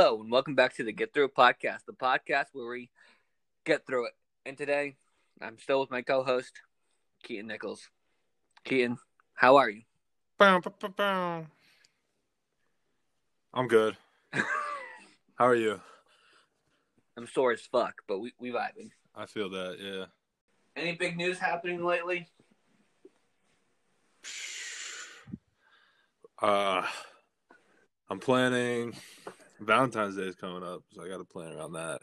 Hello, and welcome back to the Get Through podcast, the podcast where we get through it. And today, I'm still with my co host, Keaton Nichols. Keaton, how are you? Bow, bow, bow, bow. I'm good. How are you? I'm sore as fuck, but we, we vibing. I feel that, yeah. Any big news happening lately? Uh, I'm planning. Valentine's Day is coming up, so I got to plan around that.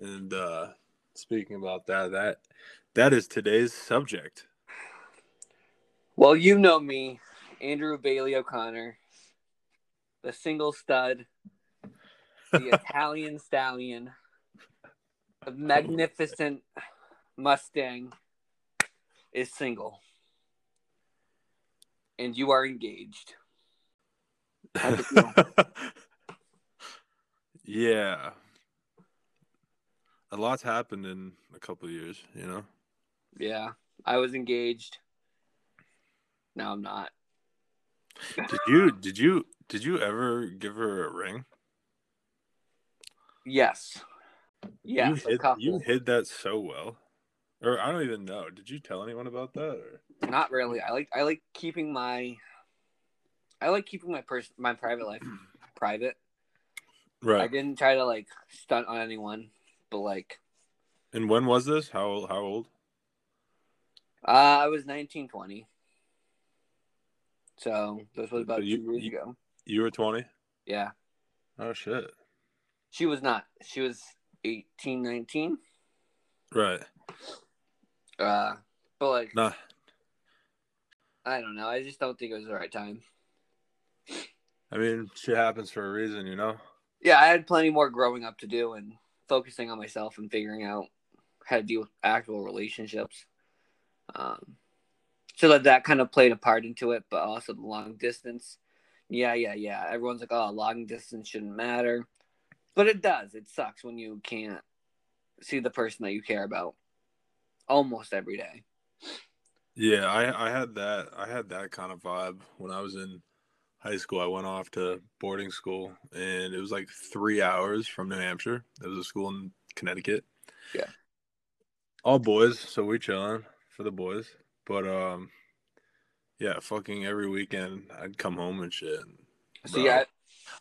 And uh, speaking about that, that that is today's subject. Well, you know me, Andrew Bailey O'Connor, the single stud, the Italian stallion, the magnificent Mustang is single. And you are engaged. How's it feel? yeah, a lot's happened in a couple of years. You know. yeah, I was engaged. Now I'm not. Did you did you did you ever give her a ring? Yes. Yes, you hid, you hid that so well. Or I don't even know. Did you tell anyone about that? Or? Not really. I like I like keeping my I like keeping my person my private life private. Right. I didn't try to like stunt on anyone, but like And when was this? How old? How old? uh, I was nineteen twenty. So this was about So you- two years you- ago. You were twenty. Yeah. Oh shit. She was not. She was 18, 19. Right. Uh but like Nah. I don't know. I just don't think it was the right time. I mean, shit happens for a reason, you know. Yeah, I had plenty more growing up to do and focusing on myself and figuring out how to deal with actual relationships. Um, so that that kind of played a part into it, but also the long distance. Yeah, yeah, yeah. Everyone's like, "Oh, long distance shouldn't matter," but it does. It sucks when you can't see the person that you care about almost every day. Yeah, I I had that I had that kind of vibe when I was in high school. I went off to boarding school and it was like three hours from New Hampshire. It was a school in Connecticut. Yeah. All boys, so we chilling for the boys. But um yeah, fucking every weekend I'd come home and shit. So Bro. yeah,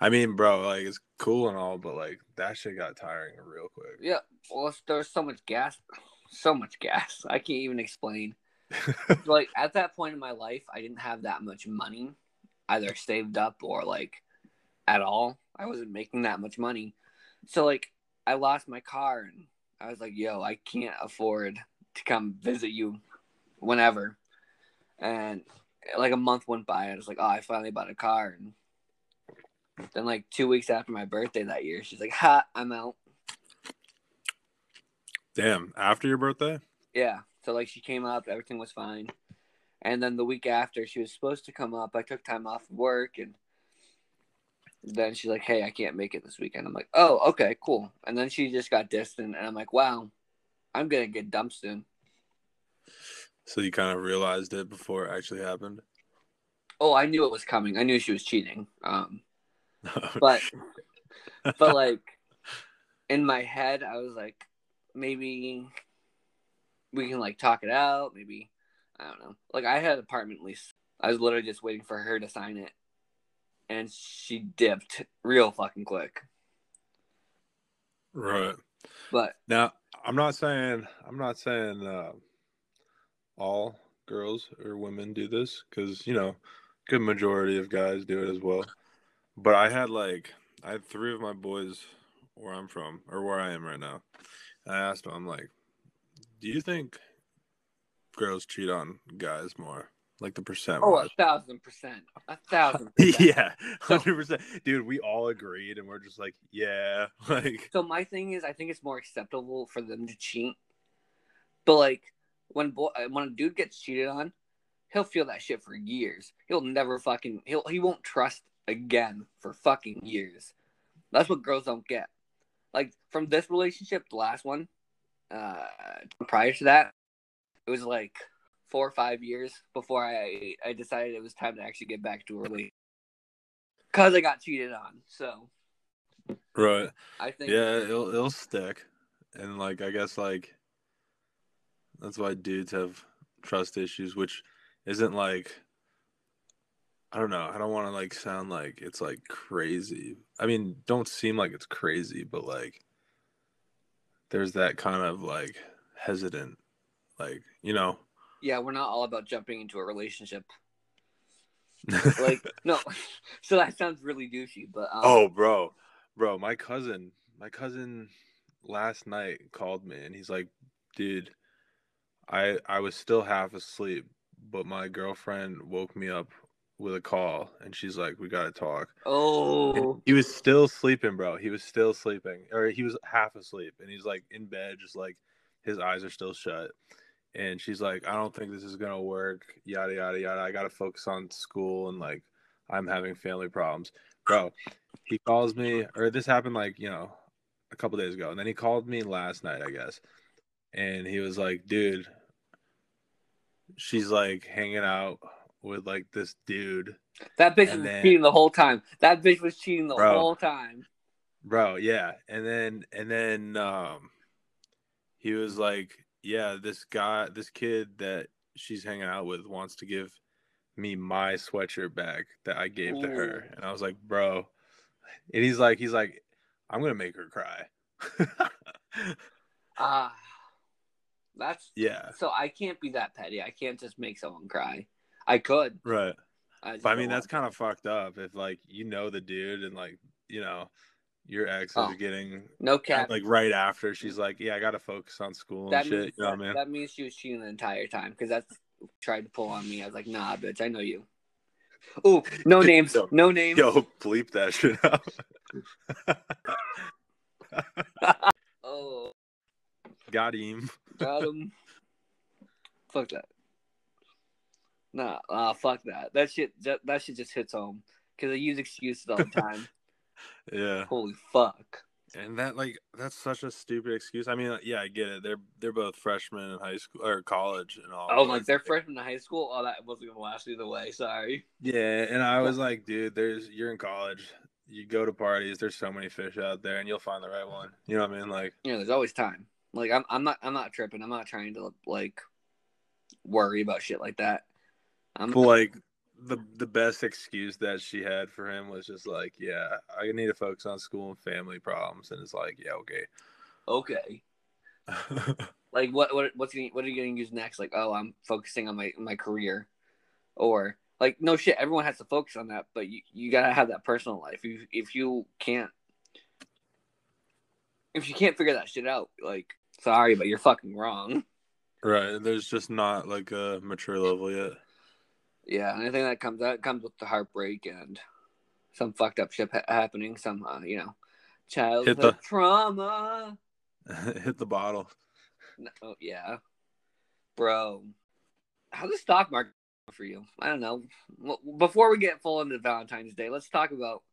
I mean, bro, like it's cool and all, but like that shit got tiring real quick. yeah. Well, there's so much gas, so much gas. I can't even explain. like at that point in my life, I didn't have that much money, either saved up or like at all. I wasn't making that much money, so like I lost my car, and I was like, "Yo, I can't afford to come visit you whenever." And like a month went by, I was like, "Oh, I finally bought a car." And then like two weeks after my birthday that year, she's like, "Ha, I'm out." Damn, after your birthday? Yeah. So like she came up, everything was fine. And then the week after she was supposed to come up, I took time off of work and then she's like, Hey, I can't make it this weekend. I'm like, Oh, okay, cool. And then she just got distant and I'm like, Wow, I'm gonna get dumped soon. So you kind of realized it before it actually happened. Oh, I knew it was coming. I knew she was cheating. Um but but like in my head I was like, maybe we can like talk it out, maybe I don't know. Like I had an apartment lease. I was literally just waiting for her to sign it. And she dipped real fucking quick. right. But Now, I'm not saying I'm not saying uh, all girls or women do this because you know, good majority of guys do it as well. But I had like I had three of my boys where I'm from or where I am right now. I asked them, I'm like, do you think girls cheat on guys more? Like the percent? oh, wise? a thousand percent, a thousand. Percent. yeah, hundred percent, dude. We all agreed, and we're just like, yeah, like, So my thing is, I think it's more acceptable for them to cheat. But like when boy, when a dude gets cheated on, he'll feel that shit for years. He'll never fucking he'll he won't trust again for fucking years. That's what girls don't get. Like from this relationship, the last one, uh, prior to that, it was like four or five years before I I decided it was time to actually get back to early because I got cheated on. So Right. I think Yeah, it'll it'll stick, and like I guess like that's why dudes have trust issues, which isn't like I don't know. I don't want to like sound like it's like crazy. I mean, don't seem like it's crazy, but like there's that kind of like hesitant, like you know, yeah, we're not all about jumping into a relationship. Like no, so that sounds really douchey, but um, oh, bro, bro, my cousin, my cousin last night called me and he's like, dude, I I was still half asleep, but my girlfriend woke me up with a call and she's like, we gotta talk. And oh, he was still sleeping, bro. He was still sleeping, or he was half asleep, and he's like in bed, just like his eyes are still shut. And she's like, I don't think this is gonna work. Yada yada yada. I gotta focus on school and like I'm having family problems, bro. He calls me, or this happened like you know a couple days ago, and then he called me last night, I guess, and he was like, dude, she's like hanging out with like this dude that bitch was then- cheating the whole time. That bitch was cheating the Bro. whole time. bro yeah and then and then um he was like yeah this guy this kid that she's hanging out with wants to give me my sweatshirt back that i gave to her and i was like bro and he's like he's like i'm gonna make her cry Ah, that's yeah so I can't be that petty. I can't just make someone cry. I could. right I, but i mean that's kind of fucked up if like you know the dude and like you know your ex Oh. is getting no cap. like right after she's like yeah i gotta focus on school and that shit means you know that, mean that means she was cheating the entire time because that's tried to pull on me. I was like, nah, bitch, I know you. Oh, no names, Yo. no names. Yo, bleep that shit out. Oh, Got him. got him. fuck that. Nah, uh, fuck that. That shit, that, that shit just hits home because I use excuses all the time. Yeah, Holy fuck. and that like that's such a stupid excuse. I mean, yeah, I get it. They're they're both freshmen in high school or college and all. Oh, like they're freshmen in high school. Oh, that wasn't gonna last either way. Sorry. Yeah, and I was like, dude, there's you're in college. You go to parties. There's so many fish out there, and you'll find the right one. You know what I mean? Like, you know, there's always time. Like I'm, I'm not, I'm not tripping. I'm not trying to like worry about shit like that. I'm but like the the best excuse that she had for him was just like, yeah, I need to focus on school and family problems, and it's like, yeah, okay. okay. Like what, what, what's gonna, what are you gonna use next? Like, oh, I'm focusing on my my career, or like no shit. Everyone has to focus on that, but you you gotta have that personal life. If if you can't, if you can't figure that shit out, like sorry, but you're fucking wrong. right. There's just not like a mature level yet. Yeah, think that comes that comes with the heartbreak and some fucked up shit ha- happening. Some uh, you know, childhood the- trauma. Hit the bottle. No, oh, yeah, bro. How's the stock market for you? I don't know. Well, Before we get full into Valentine's Day, let's talk about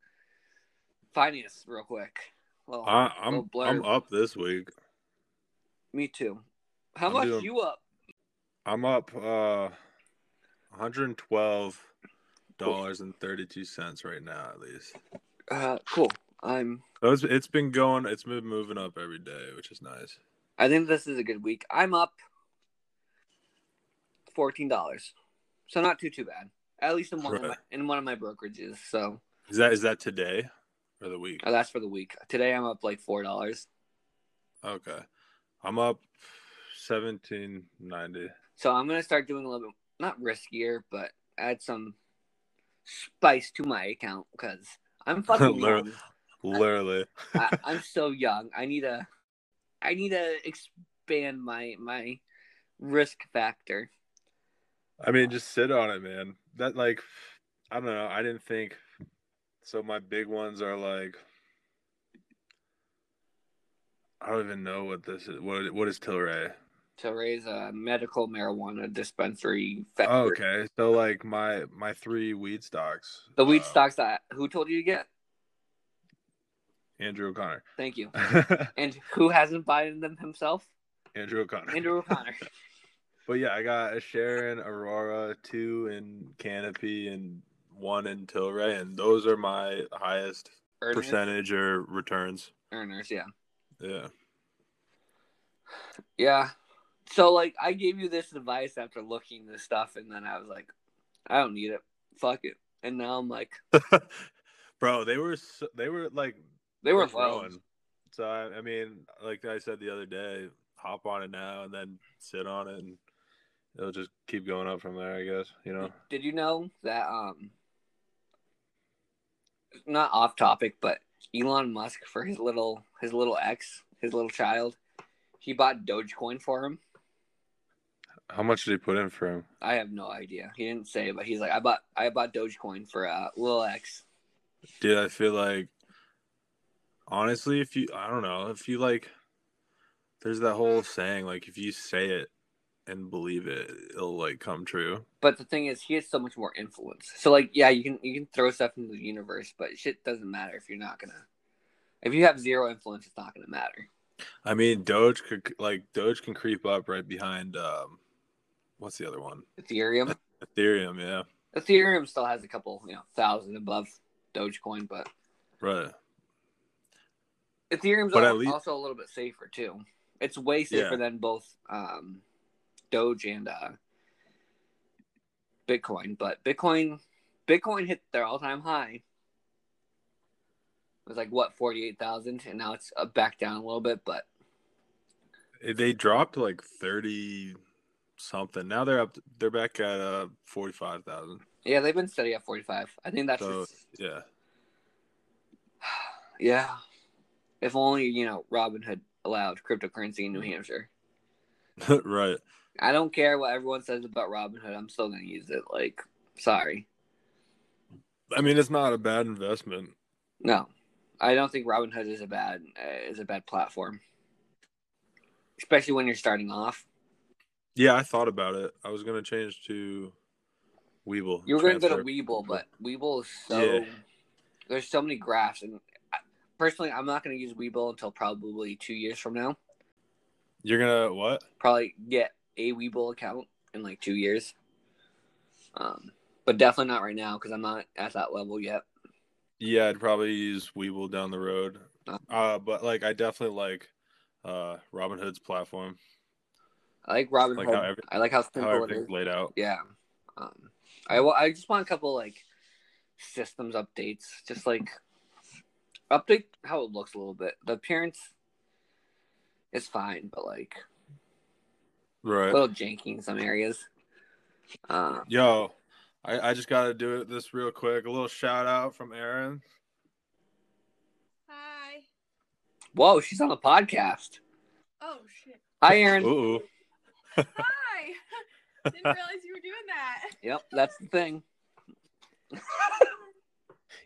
finance real quick. Well, I, I'm. I'm up this week. me too. How I'm much doing- you up? I'm up uh 112 dollars and 32 cents right now at least. Uh, cool. I'm. So it's, it's been going it's been moving up every day, which is nice. I think this is a good week. I'm up fourteen dollars, so not too too bad. At least in one of my, in one of my brokerages. So Is that is that today or the week? uh, that's for the week. Today I'm up like four dollars. Okay. I'm up 1790. So I'm gonna start doing a little bit not riskier, but add some spice to my account because I'm fucking Literally. young. Literally. I, I'm so young. I need a, I need to expand my my risk factor. I mean, just sit on it, man. That like, I don't know. I didn't think. So my big ones are like, I don't even know what this is. What what is Tilray? To raise a medical marijuana dispensary factory. Okay, so like my my three weed stocks. The weed uh, stocks that who told you to get? Andrew O'Connor. Thank you. And who hasn't bought them himself? Andrew O'Connor. Andrew O'Connor. But yeah, I got a share in Aurora, two in Canopy, and one in Tilray, and those are my highest Earners? percentage or returns. Earners, yeah. Yeah. Yeah. So like I gave you this advice after looking this stuff and then I was like, I don't need it. Fuck it. And now I'm like Bro, they were so, they were like they were rowing. So I, I mean, like I said the other day, hop on it now and then sit on it, and it'll just keep going up from there. I guess you know. Did you know that um not off topic, but Elon Musk for his little his little ex, his little child, he bought Dogecoin for him. How much did he put in for him? I have no idea. He didn't say, but he's like, I bought I bought Dogecoin for uh little X. Dude, I feel like honestly, if you, I don't know, if you like, there's that whole saying like if you say it and believe it, it'll like come true. But the thing is, he has so much more influence. So like, yeah, you can you can throw stuff into the universe, but shit doesn't matter if you're not gonna. If you have zero influence, it's not gonna matter. I mean, Doge could like Doge can creep up right behind. um What's the other one? Ethereum, Ethereum. Yeah. Ethereum still has a couple, you know, thousand above Dogecoin, but Right. Ethereum's But al- at least- also a little bit safer too. It's way safer Yeah. than both um, Doge and uh, Bitcoin. But Bitcoin, Bitcoin hit their all-time high. It was like what forty eight thousand, and now it's uh, back down a little bit. But They dropped like thirty something. Now they're up. They're back at uh forty five thousand. yeah, they've been steady at forty five. I think that's So just, yeah, yeah. If only you know Robinhood allowed cryptocurrency in New Hampshire. right. I don't care what everyone says about Robinhood. I'm still gonna use it. Like, sorry, I mean, it's not a bad investment. no, I don't think Robinhood is a bad uh, is a bad platform, especially when you're starting off. Yeah, I thought about it. I was gonna change to Webull. You were gonna go to. Webull, but Webull is so Yeah. there's so many graphs, and I- personally, I'm not gonna use Webull until probably two years from now. You're gonna what? Probably get a Webull account in like two years. Um, but definitely not right now because I'm not at that level yet. Yeah, I'd probably use Webull down the road. Uh. Uh, but like, I definitely like uh Robinhood's platform, I like Robinhood. Like how every- I like how how simple it is. laid out. Yeah. Um, I wa- I just want a couple like systems updates, just like update how it looks a little bit. The appearance is fine, but like right. a Right. little janky in some areas. Uh, Yo, I, I just got to do it this real quick. A little shout out from Aaron. Hi. whoa, she's on the podcast. Oh shit. Hi, Aaron. oh. Hi. Didn't realize you were doing that. Yep, that's the thing.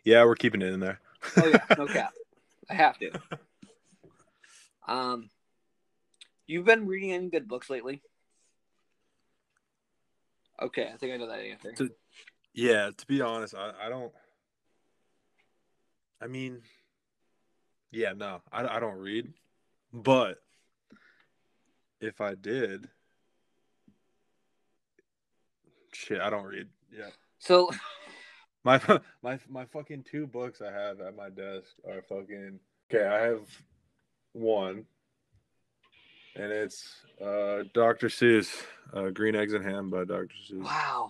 Yeah, we're keeping it in there. Oh yeah, no cap. I have to. Um, you've been reading any good books lately? Okay, I think I know that answer. To- yeah, to be honest, I, I don't. I mean, yeah, no, I, I don't read. But if I did, shit, I don't read. Yeah. So My my my fucking two books I have at my desk are fucking okay. I have one, and it's uh Dr. Seuss, uh, Green Eggs and Ham by Dr. Seuss. wow.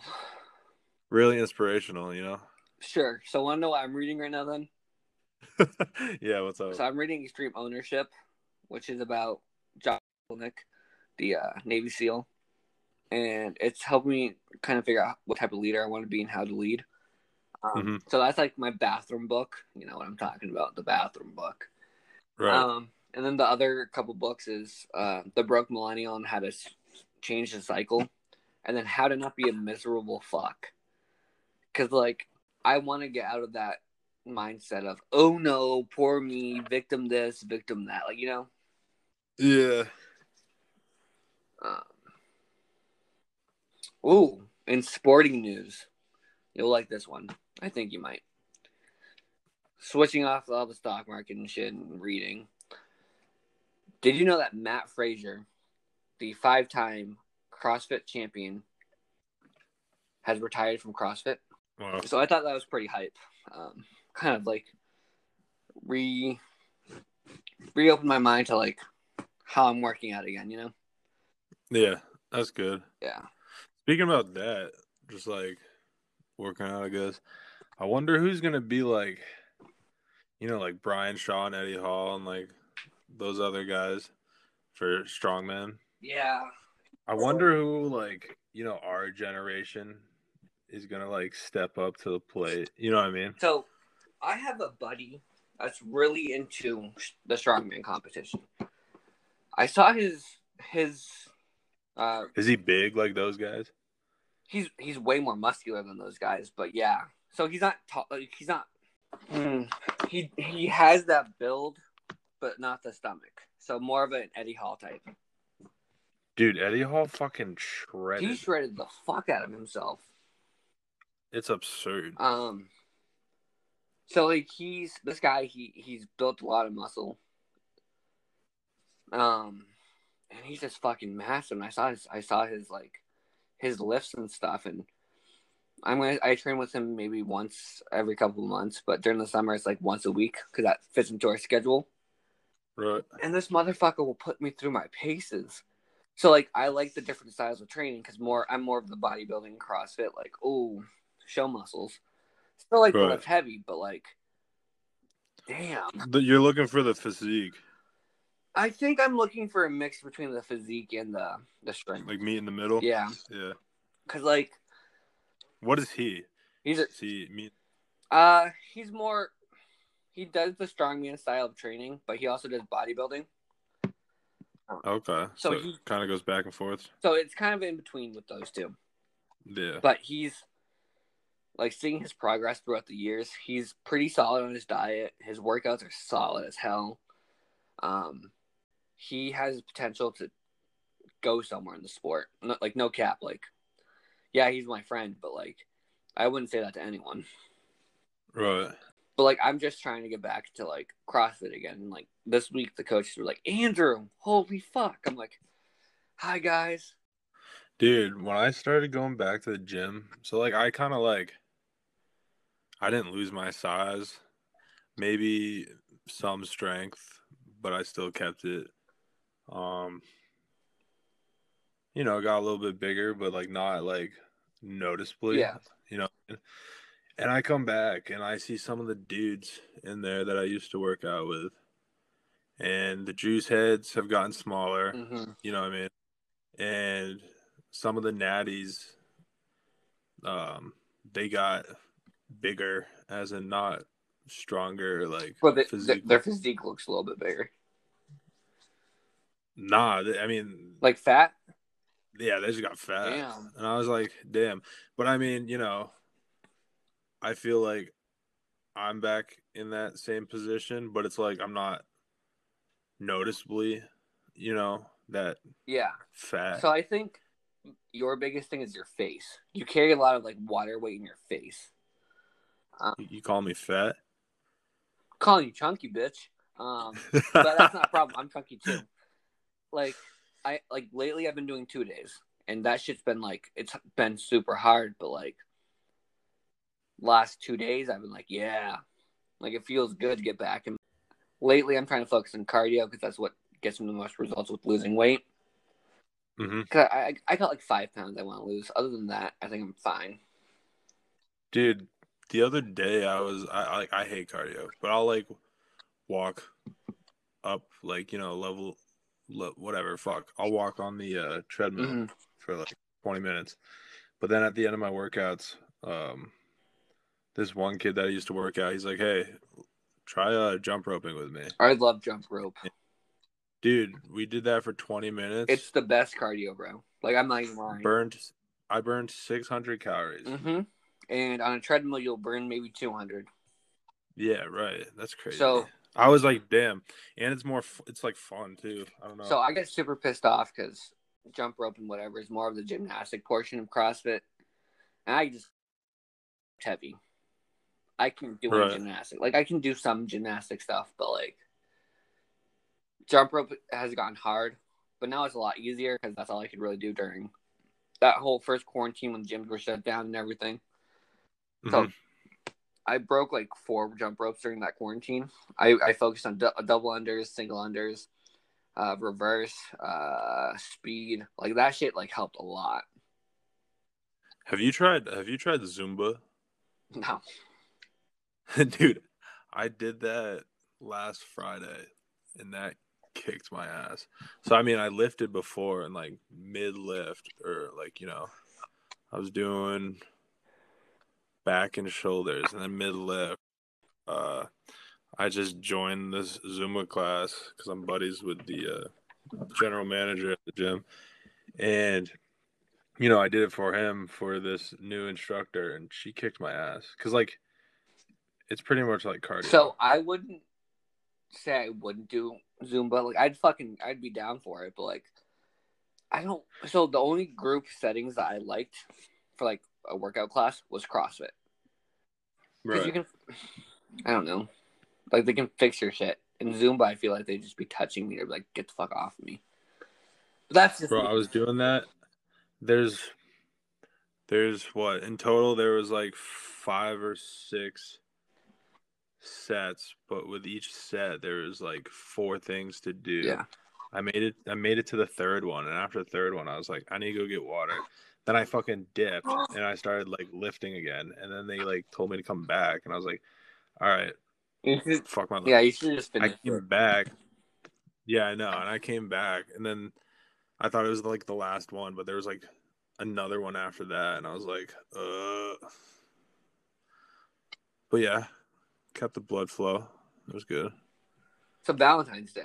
Really inspirational, you know. Sure. So, want to know what I'm reading right now? Then, yeah, what's up? so I'm reading Extreme Ownership, which is about John Nick, the uh, Navy SEAL, and it's helped me kind of figure out what type of leader I want to be and how to lead. Um, Mhm. So that's like my bathroom book. You know what I'm talking about? The bathroom book. Right. Um, and then the other couple books is uh, The Broke Millennial and How to Change the Cycle, and then How to Not Be a Miserable Fuck. Because, like, I want to get out of that mindset of, oh no, poor me, victim this, victim that. Like, you know? yeah. Um, ooh, in sporting news, you'll like this one. I think you might. Switching off all the stock market and shit and reading. Did you know that Mat Fraser, the five time CrossFit champion, has retired from CrossFit? Wow. So I thought that was pretty hype. Um, kind of like re reopen my mind to like how I'm working out again. You know? Yeah, that's good. Yeah. Speaking about that, just like working out, I guess. I wonder who's gonna be like, you know, like Brian Shaw and Eddie Hall and like those other guys for strongman. Yeah. I wonder who like you know our generation is gonna like step up to the plate. You know what I mean? So I have a buddy that's really into the strongman competition. I saw his his uh Is he big like those guys? he's he's way more muscular than those guys, but yeah. So he's not tall. Like, he's not. Hmm. he he has that build, but not the stomach. So more of an Eddie Hall type. Dude, Eddie Hall fucking shredded. He shredded the fuck out of himself. It's absurd. Um. So like he's this guy. He he's built a lot of muscle. Um, and he's just fucking massive. And I saw his I saw his like his lifts and stuff. And I'm gonna I train with him maybe once every couple of months, but during the summer it's like once a week because that fits into our schedule. Right. And this motherfucker will put me through my paces. So like I like the different styles of training because more I'm more of the bodybuilding CrossFit like oh show muscles. Still like Right. lift heavy, but like damn. You're looking for the physique, I think I'm looking for a mix between the physique and the the strength. like me in the middle. yeah, Yeah. because like What is he? he's a, Is he meet? uh he's more he does the strongman style of training, but he also does bodybuilding. Okay. So So, he- kind of goes back and forth. So it's kind of in between with those two. Yeah. But he's like seeing his progress throughout the years. He's pretty solid on his diet. His workouts are solid as hell. Um, he has potential to go somewhere in the sport. No, like no cap. Like, yeah, he's my friend, but like, I wouldn't say that to anyone. Right. But like, I'm just trying to get back to like CrossFit again. And, like this week, the coaches were like, "Andrew, holy fuck!" I'm like, "Hi guys." Dude, when I started going back to the gym, so like I kind of like I didn't lose my size. Maybe some strength, but I still kept it. Um you know, got a little bit bigger, but like not like noticeably. Yeah. You know. And I come back and I see some of the dudes in there that I used to work out with. And the juice heads have gotten smaller. hmm You know what I mean? And some of the natties, um, they got bigger, as in not stronger, like But the, physique. their physique looks a little bit bigger. Nah, I mean, Like fat. yeah, they just got fat. Damn. And I was like, damn. But I mean, you know, I feel like I'm back in that same position, but it's like I'm not noticeably, you know, that Yeah. fat. So I think your biggest thing is your face. You carry a lot of like water weight in your face. you call me fat? calling you chunky, bitch. Um, but that's not a problem. I'm chunky too. Like I like lately, I've been doing two days, and that shit's been like it's been super hard. But like last two days, I've been like, yeah, like it feels good to get back. And lately, I'm trying to focus on cardio because that's what gets me the most results with losing weight. hmm Cause I, I I got like five pounds I want to lose. Other than that, I think I'm fine. Dude, the other day I was I like I hate cardio, but I'll like walk up like you know level, le- whatever. Fuck, I'll walk on the uh, treadmill Mhm. for like twenty minutes, but then at the end of my workouts, um, this one kid that I used to work out, he's like, "Hey, try uh jump roping with me, I love jump rope. dude." We did that for twenty minutes. It's the best cardio, bro. Like I'm not even lying. burned. I burned six hundred calories. Mm-hmm. And on a treadmill, you'll burn maybe 200. Yeah, right. That's crazy. So- I was like, damn, and it's more, it's like fun too. I don't know. So I get super pissed off because jump rope and whatever is more of the gymnastic portion of CrossFit, and I just heavy. I can do Right. gymnastic. Like I can do some gymnastic stuff, but like jump rope has gotten hard. But now it's a lot easier because that's all I could really do during that whole first quarantine when gyms were shut down and everything. So Mhm. I broke like four jump ropes during that quarantine. I, I focused on du- double unders, single unders, uh, reverse, uh, speed. Like that shit like helped a lot. Have you tried? Have you tried Zumba, No, dude? I did that last Friday, and that kicked my ass. So I mean, I lifted before and like mid lift or like you know, I was doing back and shoulders, and then mid lift. Uh, I just joined this Zumba class because I'm buddies with the uh, general manager at the gym, and you know I did it for him for this new instructor, and she kicked my ass because like it's pretty much like cardio. so I wouldn't say I wouldn't do Zumba. Like I'd fucking I'd be down for it, but like I don't. So the only group settings that I liked for like a workout class was CrossFit. Right. you can, I don't know, like they can fix your shit. In Zumba, I feel like they just be touching me or like get the fuck off of me. But that's just Bro, I was doing that. There's there's what in total there was like five or six sets, but with each set there was like four things to do. yeah. I made it I made it to the third one and after the third one I was like, I need to go get water. Then I fucking dipped and I started like lifting again and then they like told me to come back and I was like, All right, should- fuck my yeah, you should just I came it. back. Yeah, I know. And I came back and then I thought it was like the last one, but there was like another one after that and I was like, uh But yeah, kept the blood flow. It was good. So Valentine's Day.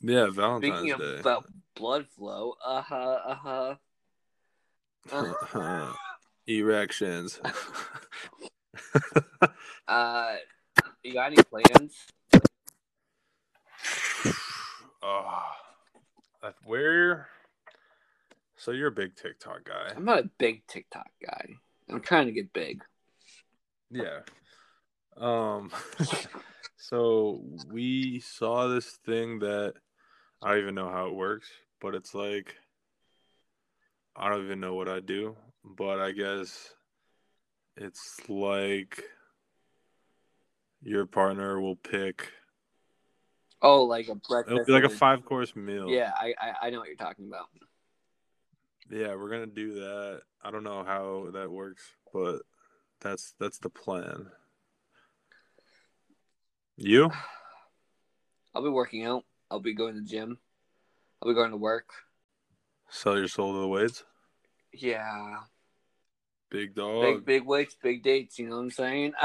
Yeah, Valentine's Speaking Day. about blood flow, uh huh, uh huh. Erections. uh, you got any plans? oh, where? So you're a big TikTok guy. I'm not a big TikTok guy. I'm trying to get big. Yeah. Um so we saw this thing that I don't even know how it works, but it's like I don't even know what I do, but I guess it's like your partner will pick Oh, like a breakfast. it'll be like a five course meal. Yeah, I, I I know what you're talking about. Yeah, we're gonna do that. I don't know how that works, but that's that's the plan. You? I'll be working out. I'll be going to the gym. I'll be going to work. Sell your soul to the weights? Yeah, Big dog. big big weights, big dates. You know what I'm saying?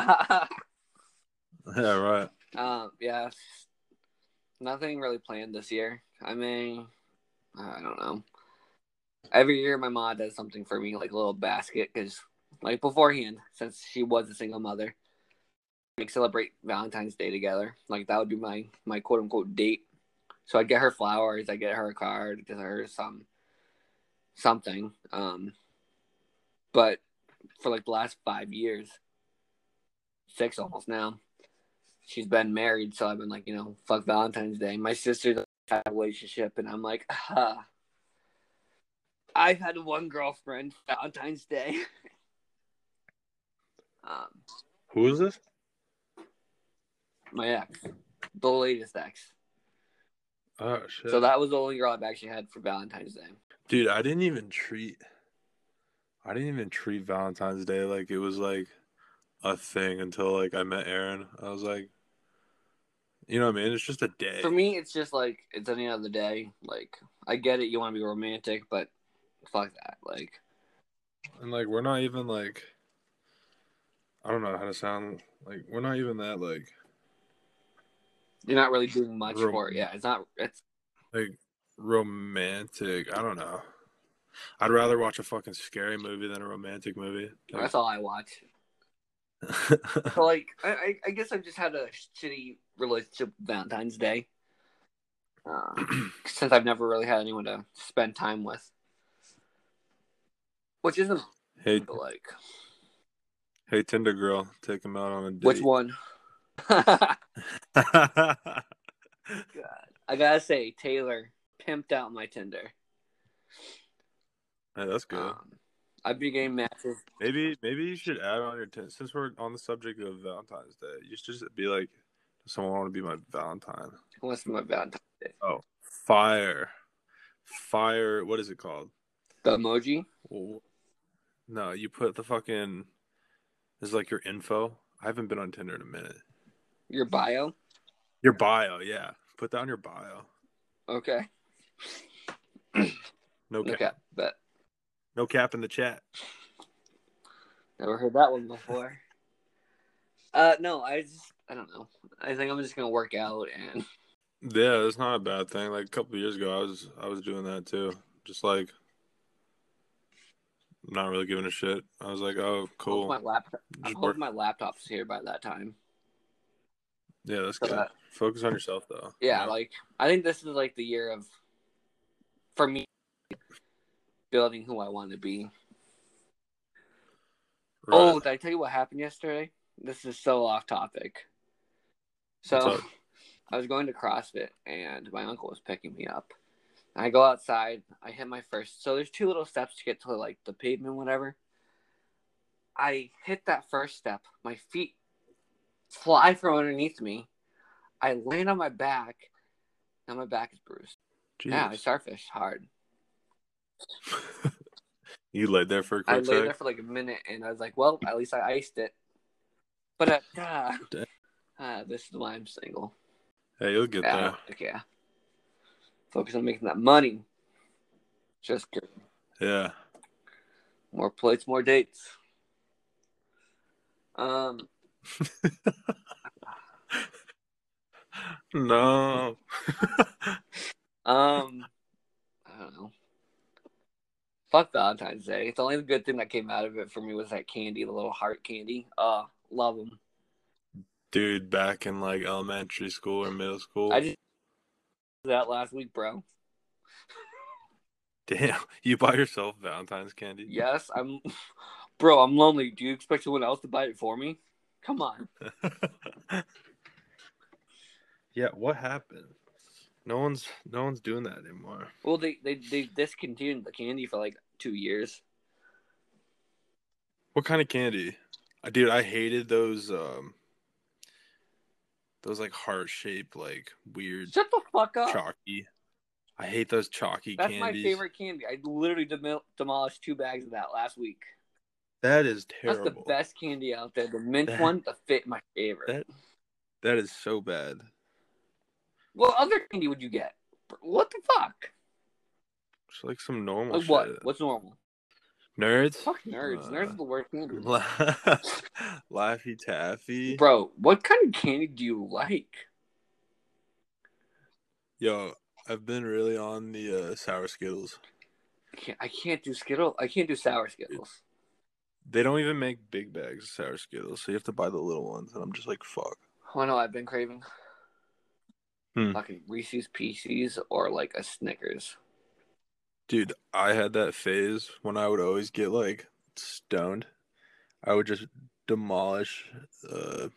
Yeah, right. um, yeah. Nothing really planned this year. I mean, I don't know. Every year, my mom does something for me, like a little basket, because like beforehand, since she was a single mother, we celebrate Valentine's Day together. Like that would be my my quote unquote date. So I'd get her flowers, I'd get her a card, get her some something. Um, but for like the last five years, six almost now, she's been married. So I've been like, you know, fuck Valentine's Day. My sister's had a relationship, and I'm like, ah, I've had one girlfriend Valentine's Day. um, Who is this? my ex, the latest ex. Oh shit. So that was the only girl I've actually had for Valentine's Day. Dude, I didn't even treat I didn't even treat Valentine's Day like it was like a thing until like I met Aaron. I was like you know what I mean? It's just a day. For me, it's just like it's any other day. Like I get it, you want to be romantic, but fuck that. Like And like we're not even like I don't know how to sound like we're not even that like you're not really doing much Rom- for it. Yeah, it's not. It's like romantic. I don't know. I'd rather watch a fucking scary movie than a romantic movie. Like, that's all I watch. So like, I, I, guess I've just had a shitty relationship with Valentine's Day. Uh, since I've never really had anyone to spend time with, which isn't hey, like hey, Tinder girl, take him out on a date. which one. God, I gotta say, Taylor pimped out my Tinder. hey, that's good. Um, I've been getting matches. Maybe maybe you should add on your t- since we're on the subject of Valentine's Day. You should just be like, does someone want to be my Valentine? What's my Valentine's Day? Oh, fire, fire. What is it called? The emoji. No, you put the fucking. Is like your info. I haven't been on Tinder in a minute. Your bio. Your bio, yeah. Put down your bio. Okay. No cap. Okay. Bet. No cap in the chat. Never heard that one before. Uh, no, I just I don't know. I think I'm just gonna work out and Yeah, that's not a bad thing. Like a couple of years ago, I was I was doing that too. Just like not really giving a shit. I was like, oh, cool. my laptop. I Just hope work. my laptop's here by that time. Yeah, that's So good. that- Focus on yourself though. Yeah, You know? like I think this is like the year of, for me, building who I want to be. Right. Oh, did I tell you what happened yesterday? This is so off topic. So, I was going to CrossFit and my uncle was picking me up. I go outside. I hit my first. So there's two little steps to get to like the pavement, whatever. I hit that first step. My feet fly from underneath me. I land on my back. Now my back is bruised. Yeah, I Jeez. starfished hard. you laid there for a I quick lay sec. there for like a minute, and I was like, "Well, at least I iced it." But uh, ah, this is why I'm single. Hey, you'll get Yeah, there. yeah. Focus on making that money. Just kidding. Yeah. More plates, more dates. Um, no. um, I don't know. Fuck Valentine's Day. The only good thing that came out of it for me was that candy, the little heart candy. Uh, love them. Dude, back in like elementary school or middle school. I just did that last week, bro. Damn, you buy yourself Valentine's candy? Yes, I'm, bro. I'm lonely. Do you expect someone else to buy it for me? Come on. yeah, what happened? No one's no one's doing that anymore. Well, they they they discontinued the candy for like two years. What kind of candy? Uh, Dude, I hated those um those like heart shaped like weird Shut the fuck up. chalky. I hate those chalky That's candies. my favorite candy. I literally demol- demolished two bags of that last week. That is terrible. That's the best candy out there. The mint That- one, the fit, my favorite. that- That is so bad. What other candy would you get? What the fuck? It's like some normal Like what? shit. What's normal? Nerds? Fuck nerds. nerds Uh, are the worst candy. Laffy Taffy. Bro, what kind of candy do you like? Yo, I've been really on the uh, sour Skittles. I can't, I can't do Skittles. I can't do sour Skittles. They don't even make big bags of sour Skittles, so you have to buy the little ones. And I'm just like, fuck. Oh no, I've been craving. Hmm. Fucking Reese's Pieces or like a Snickers. Dude, I had that phase when I would always get like stoned. I would just demolish. Uh,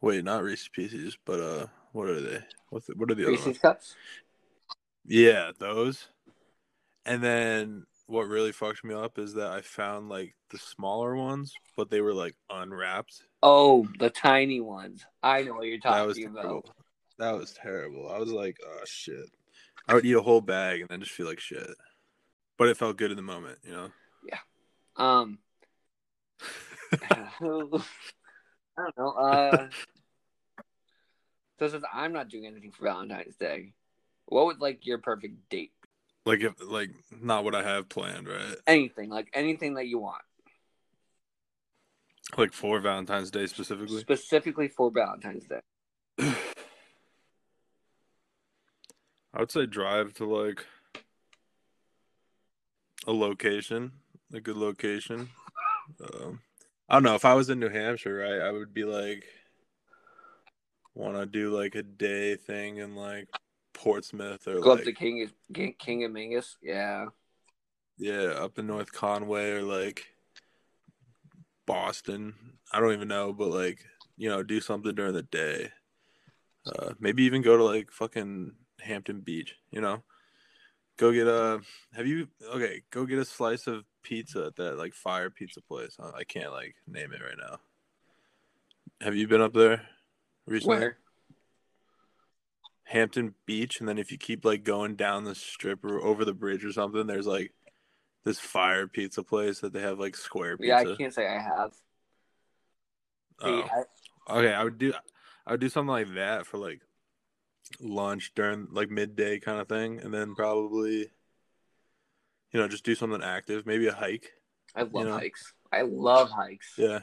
wait, not Reese's Pieces, but uh, what are they? What's the, what are the other Reese's ones? cups. Yeah, those. And then what really fucked me up is that I found like the smaller ones, but they were like unwrapped. Oh, the tiny ones. I know what you're talking That was talking terrible. about. That was terrible. I was like, oh shit. I would eat a whole bag and then just feel like shit. But it felt good in the moment, you know. Yeah. Um, I don't know. Uh, so since I'm not doing anything for Valentine's Day, what would like your perfect date? Like if like not what I have planned, right? Anything, like anything that you want, Like for Valentine's Day specifically. specifically for Valentine's Day. I would say drive to like a location, a good location. Um, I don't know if I was in New Hampshire, right? I would be like, want to do like a day thing in like Portsmouth or Go like to King King, Kancamagus. Yeah. yeah, up in North Conway or like Boston. I don't even know, but like you know, do something during the day. Uh, maybe even go to like fucking Hampton Beach, you know, Go get a. Have you okay? Go get a slice of pizza at that like fire pizza place. I can't like name it right now. Have you been up there recently? Where? Hampton Beach, and then if you keep like going down the strip or over the bridge or something, there's like this fire pizza place that they have like square pizza. Yeah, I can't say I have. Oh. Okay, I would do I would do something like that for like lunch during like midday kind of thing, and then probably you know just do something active, maybe a hike. I love know. hikes. I love hikes. Yeah,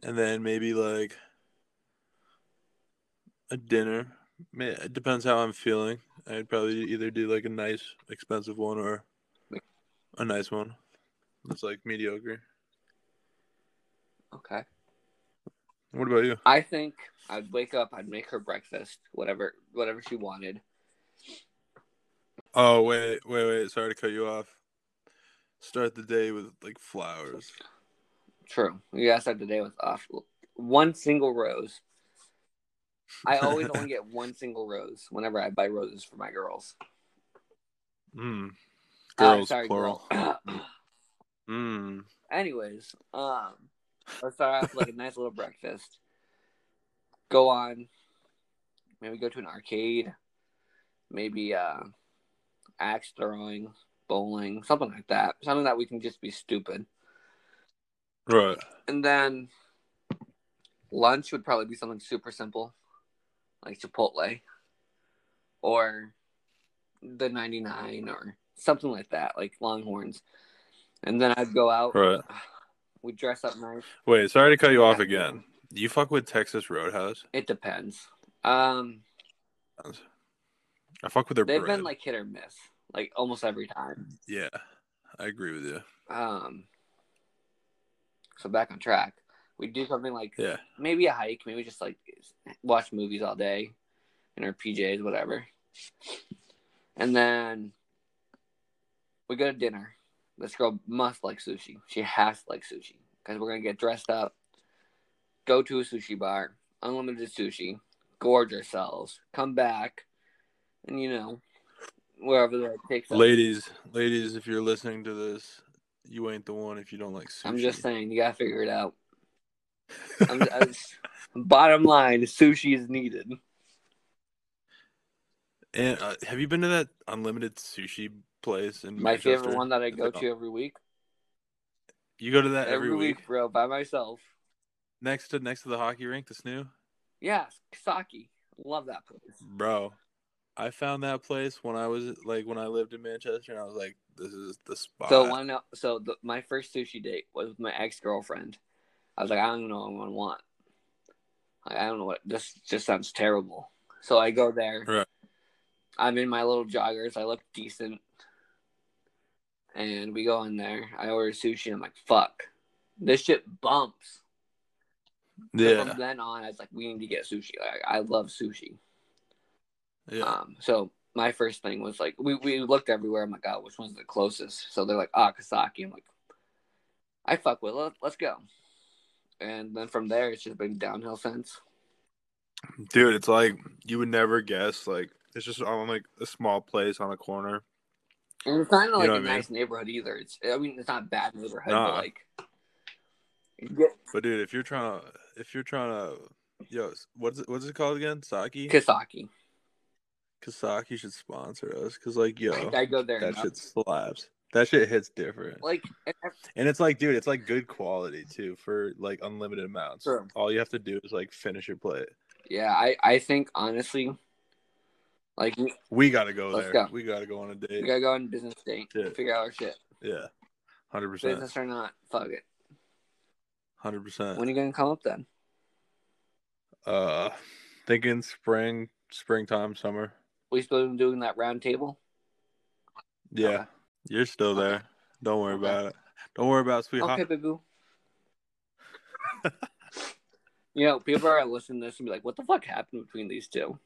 and then maybe like a dinner. It depends how I'm feeling. I'd probably either do like a nice expensive one or a nice one that's like mediocre. Okay. What about you? I think I'd wake up, I'd make her breakfast, whatever whatever she wanted. Oh wait, wait, wait! Sorry to cut you off. Start the day with like flowers. True. You gotta start the day with off one single rose. I always only get one single rose whenever I buy roses for my girls. Mm. Uh, Girls, sorry, plural. girl. Mm. Anyways, um, let's start off with like a nice little breakfast. Go on, maybe go to an arcade, maybe uh, axe throwing, bowling, something like that. Something that we can just be stupid. Right. And then lunch would probably be something super simple, like Chipotle or the 99 or something like that, like Longhorns. And then I'd go out. Right. We dress up nice. Wait, sorry to cut you off Yeah. again. You fuck with Texas Roadhouse? It depends. Um, I fuck with their they've bread. been like hit or miss, like almost every time. yeah, I agree with you. Um, so back on track. We do something like Yeah. maybe a hike, maybe just like watch movies all day in our PJs, whatever. And then we go to dinner. This girl must like sushi. She has to like sushi because we're gonna get dressed up, go to a sushi bar, unlimited sushi, gorge ourselves, come back, and you know wherever that takes us. Ladies, ladies, if you're listening to this, you ain't the one if you don't like sushi. I'm just saying, you gotta figure it out. I'm, I just- bottom line, sushi is needed. and uh, have you been to that unlimited sushi place in My favorite one that I go to every week. You go to that Every, every, week, bro, by myself. next to next to the hockey rink, the snoo. Yeah, Saki. Love that place. Bro, I found that place when I was like when I lived in Manchester, and I was like, "This is the spot." So one, so the, my first sushi date was with my ex girlfriend. I was like, I don't know what I'm gonna want. Like, I don't know what this just sounds terrible. So I go there. Right. I'm in my little joggers. I look decent, and we go in there. I order sushi. and I'm like, fuck, this shit bumps. Yeah, from then on, I was like, we need to get sushi. Like, I love sushi. yeah, Um, so my first thing was like, we, we looked everywhere. I'm like, oh, which one's the closest? So they're like, Akasaki. I'm like, I fuck with it. Let's go. And then from there, it's just been downhill since. dude. It's like you would never guess. Like it's just on like a small place on a corner. And it's not like know a mean? nice neighborhood either. It's, I mean, it's not a bad neighborhood, Nah. but like, get But dude, if you're trying to, if you're trying to, yo, what's it, what's it called again? Saki. Kasaki. Kasaki should sponsor us, cause like yo, I go there. that enough. shit slaps. That shit hits different. Like, and- And it's like, dude, it's like good quality too for like unlimited amounts. All you have to do is like finish your plate. yeah, I, I think honestly, like, we gotta go Let's there. go. We gotta go on a date. We gotta go on a business date, Shit. figure out our shit. Yeah, hundred percent, Business or not, fuck it. hundred percent. When are you gonna come up then? Uh, thinking spring, springtime, summer. We still doing that round table? Yeah, Okay. You're still Okay. there. Don't worry Okay. about it. Don't worry about it, sweetheart. Okay, boo boo. you know, people are listening to this and be like, "What the fuck happened between these two?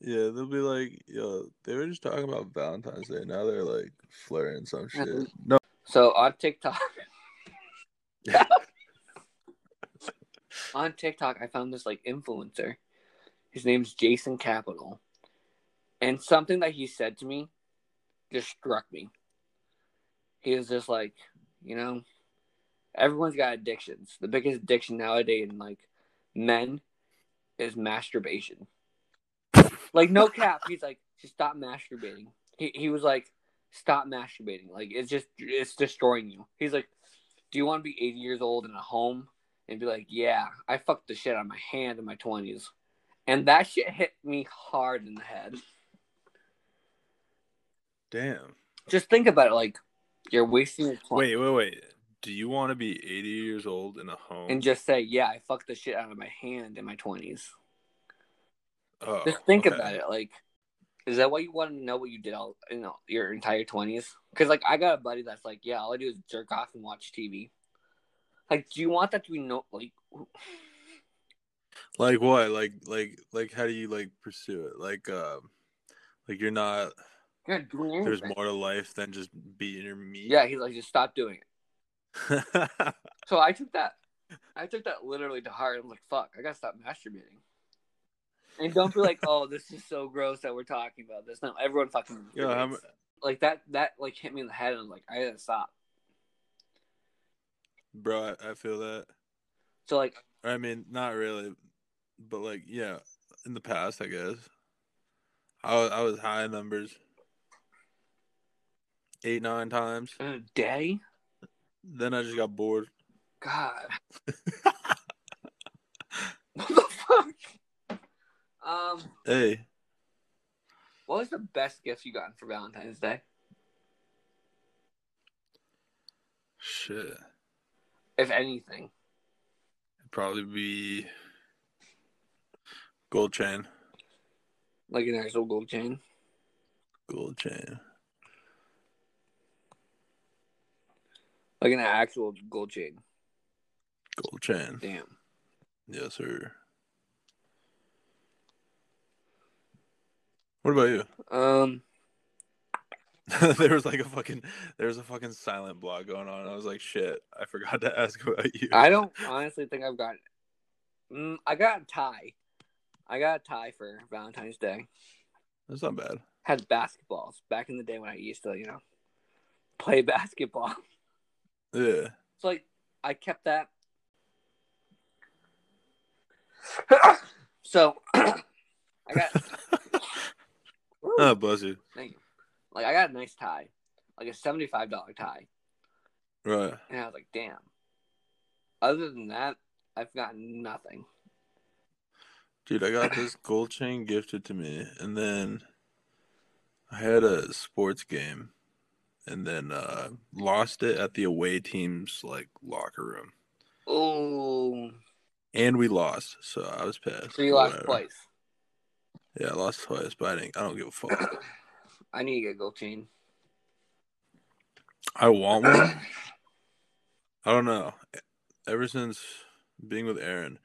Yeah, they'll be like, yo, they were just talking about Valentine's Day. Now they're like flirting some shit. No, So on TikTok, on TikTok, I found this like influencer. His name's Jason Capital, And something that he said to me just struck me. He was just like, you know, everyone's got addictions. The biggest addiction nowadays in like men is masturbation. Like no cap. He's like, just stop masturbating. He he was like, stop masturbating. Like it's just it's destroying you. He's like, do you want to be 80 years old in a home and be like, yeah, I fucked the shit out of my hand in my 20s, and that shit hit me hard in the head. Damn. Just think about it. Like you're wasting your time. Wait, wait, wait. Do you want to be 80 years old in a home? and just say, yeah, I fucked the shit out of my hand in my 20s. oh, Just think okay. about it. Like, is that why you want to know what you did all you know your entire twenties? Because like I got a buddy that's like, yeah, all I do is jerk off and watch TV. Like, do you want that to be no like? Like what? Like like like how do you like pursue it? Like um like you're not There's more to life than just beating your meat. Yeah, he's like, just stop doing it. So I took that, I took that literally to heart. I'm like, fuck, I gotta stop masturbating. And don't be like, oh, this is so gross that we're talking about this. No, everyone fucking Yeah, how masturbates. mu- like that. That like hit me in the head, and I'm like, I gotta stop. Bro, I, I feel that. So like, I mean, not really, but like, yeah, in the past, I guess. I was, I was high numbers, eight nine times. in a day, Then I just got bored. God, what the fuck? Um, Hey, what was the best gift you gotten for Valentine's Day? shit, If anything. It'd probably be gold chain, like an actual gold chain. gold chain. Like an actual gold chain. Gold chain. Damn. Yes, sir. What about you? Um, there was like a fucking there was a fucking silent blog going on. I was like, shit, I forgot to ask about you. I don't honestly think I've got. Mm, I got a tie. I got a tie for Valentine's Day. That's not bad. Had basketballs back in the day when I used to, you know, play basketball. Yeah. So like, I kept that. so I got oh, you. thank you. Like I got a nice tie, like a seventy-five dollar tie, Right. and I was like, damn. Other than that, I've gotten nothing. Dude, I got this gold chain gifted to me, and then I had a sports game, and then uh, lost it at the away team's like locker room, Oh, and we lost, so I was pissed. so you lost Whatever. twice. Yeah, I lost twice, but I didn't. I don't give a fuck. I need to get a gold chain. I want one. I don't know. Ever since being with Erin,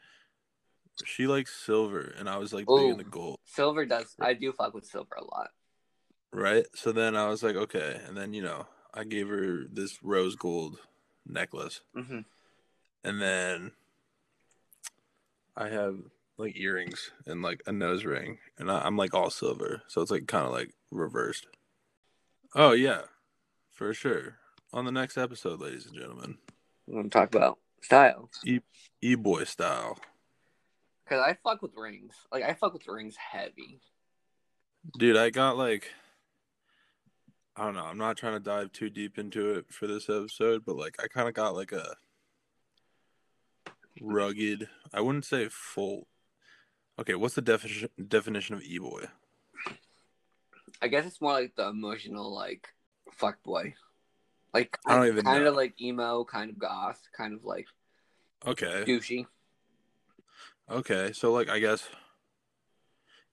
she likes silver, and I was like big Ooh. into gold, Silver does. I do fuck with silver a lot. Right? So then I was like, okay, and then you know, I gave her this rose gold necklace, hmm and then I have like earrings and like a nose ring, and I, I'm like all silver, so it's like kind of like reversed. Oh yeah, for sure. On the next episode, ladies and gentlemen, we're going to talk about style. e boy style. Cause I fuck with rings. Like I fuck with rings heavy. Dude, I got like I don't know, I'm not trying to dive too deep into it for this episode, but like I kind of got like a rugged, I wouldn't say full. Okay, what's the definition definition of e-boy? I guess it's more like the emotional, like fuck boy. Like I don't even kind of like emo, kind of goth, kind of like Okay. douchey. Okay, so like I guess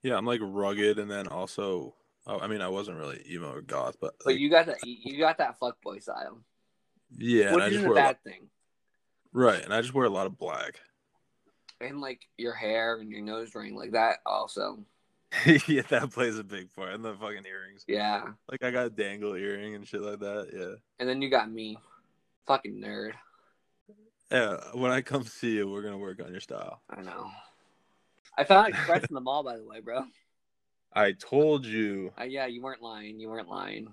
Yeah, I'm like rugged and then also oh, I mean I wasn't really emo or goth, but, But like, you got that. You got that fuck boy style, yeah, and I which isn't a lot, thing. right, and I just wear a lot of black. And like your hair and your nose ring, like that also. yeah, that plays a big part. And the fucking earrings. Yeah. Like I got a dangle earring and shit like that. Yeah. And then you got me, fucking nerd. Yeah. When I come see you, we're gonna work on your style. I know. I found Express in the mall, by the way, bro. I told you. Uh, yeah, you weren't lying. You weren't lying.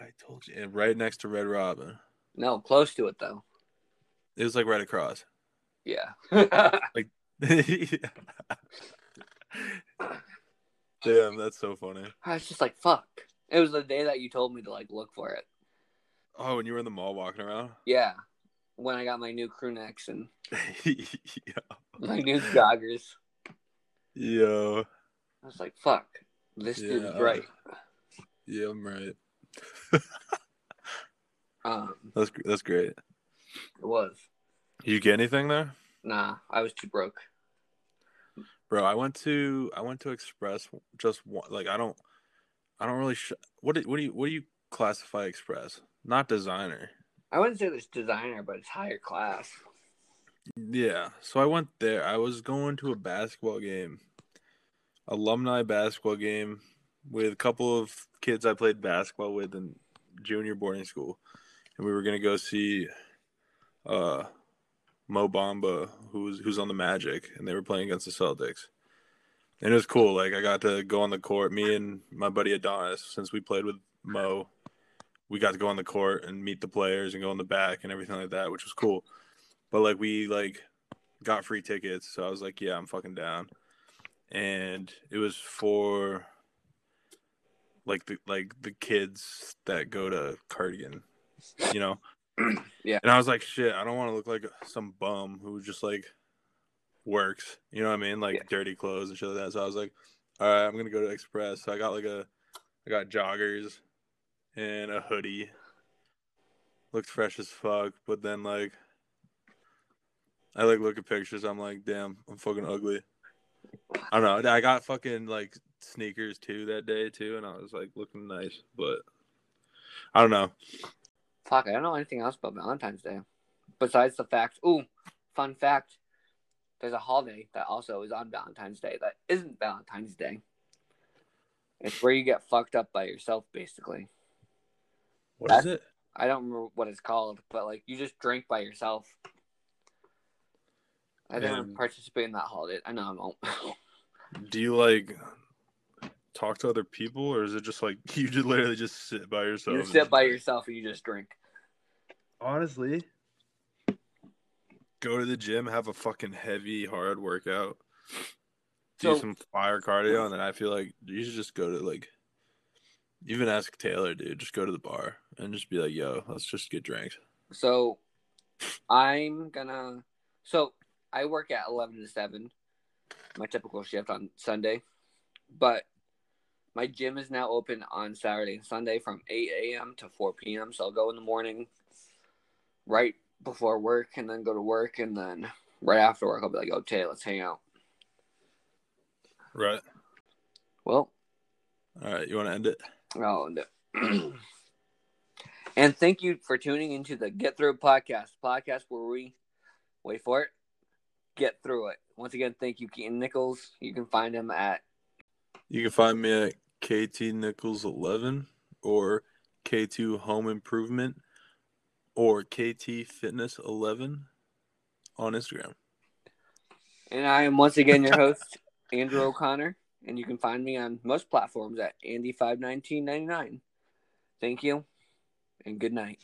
I told you. And right next to Red Robin. No, close to it though. It was like right across. Yeah. like. Damn, that's so funny. I was just like, fuck. It was the day that you told me to like look for it. Oh, when you were in the mall walking around? Yeah. When I got my new crew necks and my new joggers. Yo. I was like, fuck. This Yeah. dude's right. Yeah, I'm right. Um, That's that's great. it was. You get anything there? Nah, I was too broke. Bro, I went to I went to Express just one, like I don't I don't really sh- what do, what do you what do you classify Express? Not designer. I wouldn't say it's designer, but it's higher class. Yeah. So I went there. I was going to a basketball game. Alumni basketball game with a couple of kids I played basketball with in junior boarding school. And we were gonna go see uh Mo Bamba, who's who's on the Magic, and they were playing against the Celtics. And it was cool. Like I got to go on the court. Me and my buddy Adonis, since we played with Mo, we got to go on the court and meet the players and go in the back and everything like that, which was cool. But like we like got free tickets, so I was like, yeah, I'm fucking down. And it was for like the like the kids that go to Cardigan, you know. Yeah. And I was like, shit, I don't want to look like some bum who just like works. You know what I mean? Like Yeah. dirty clothes and shit like that. So I was like, all right, I'm gonna go to Express. So I got like a, I got joggers and a hoodie. Looked fresh as fuck, but then like, I like look at pictures. I'm like, damn, I'm fucking ugly. I don't know. I got fucking like sneakers too that day too, and I was like looking nice, but I don't know. Fuck, I don't know anything else about Valentine's Day. Besides the fact, ooh, fun fact, there's a holiday that also is on Valentine's Day that isn't Valentine's Day. It's where you get fucked up by yourself, basically. What is it? I don't remember what it's called, but like you just drink by yourself. I didn't And- participate in that holiday. I know I won't. Do you like talk to other people, or is it just like you just literally just sit by yourself? you and sit by yourself and you just drink. Honestly, go to the gym, have a fucking heavy, hard workout, do So- some fire cardio, and then I feel like you should just go to like. Even ask Taylor, dude. Just go to the bar and just be like, "Yo, let's just get drinks." So I'm gonna. So I work at eleven to seven, my typical shift on Sunday, but my gym is now open on Saturday and Sunday from eight a.m. to four p.m. So I'll go in the morning, right before work, and then go to work, and then right after work I'll be like, "Okay, let's hang out." Right. Well, All right. You want to end it? Oh, and, and thank you for tuning into the Get Through podcast, podcast where we wait for it, get through it. Once again, thank you, Keaton Nichols. You can find him at You can find me at KT Nichols eleven or K2 Home Improvement or KT Fitness eleven on Instagram. and I am once again your host, Andrew O'Connor, and you can find me on most platforms at Andy51999. Thank you, and good night.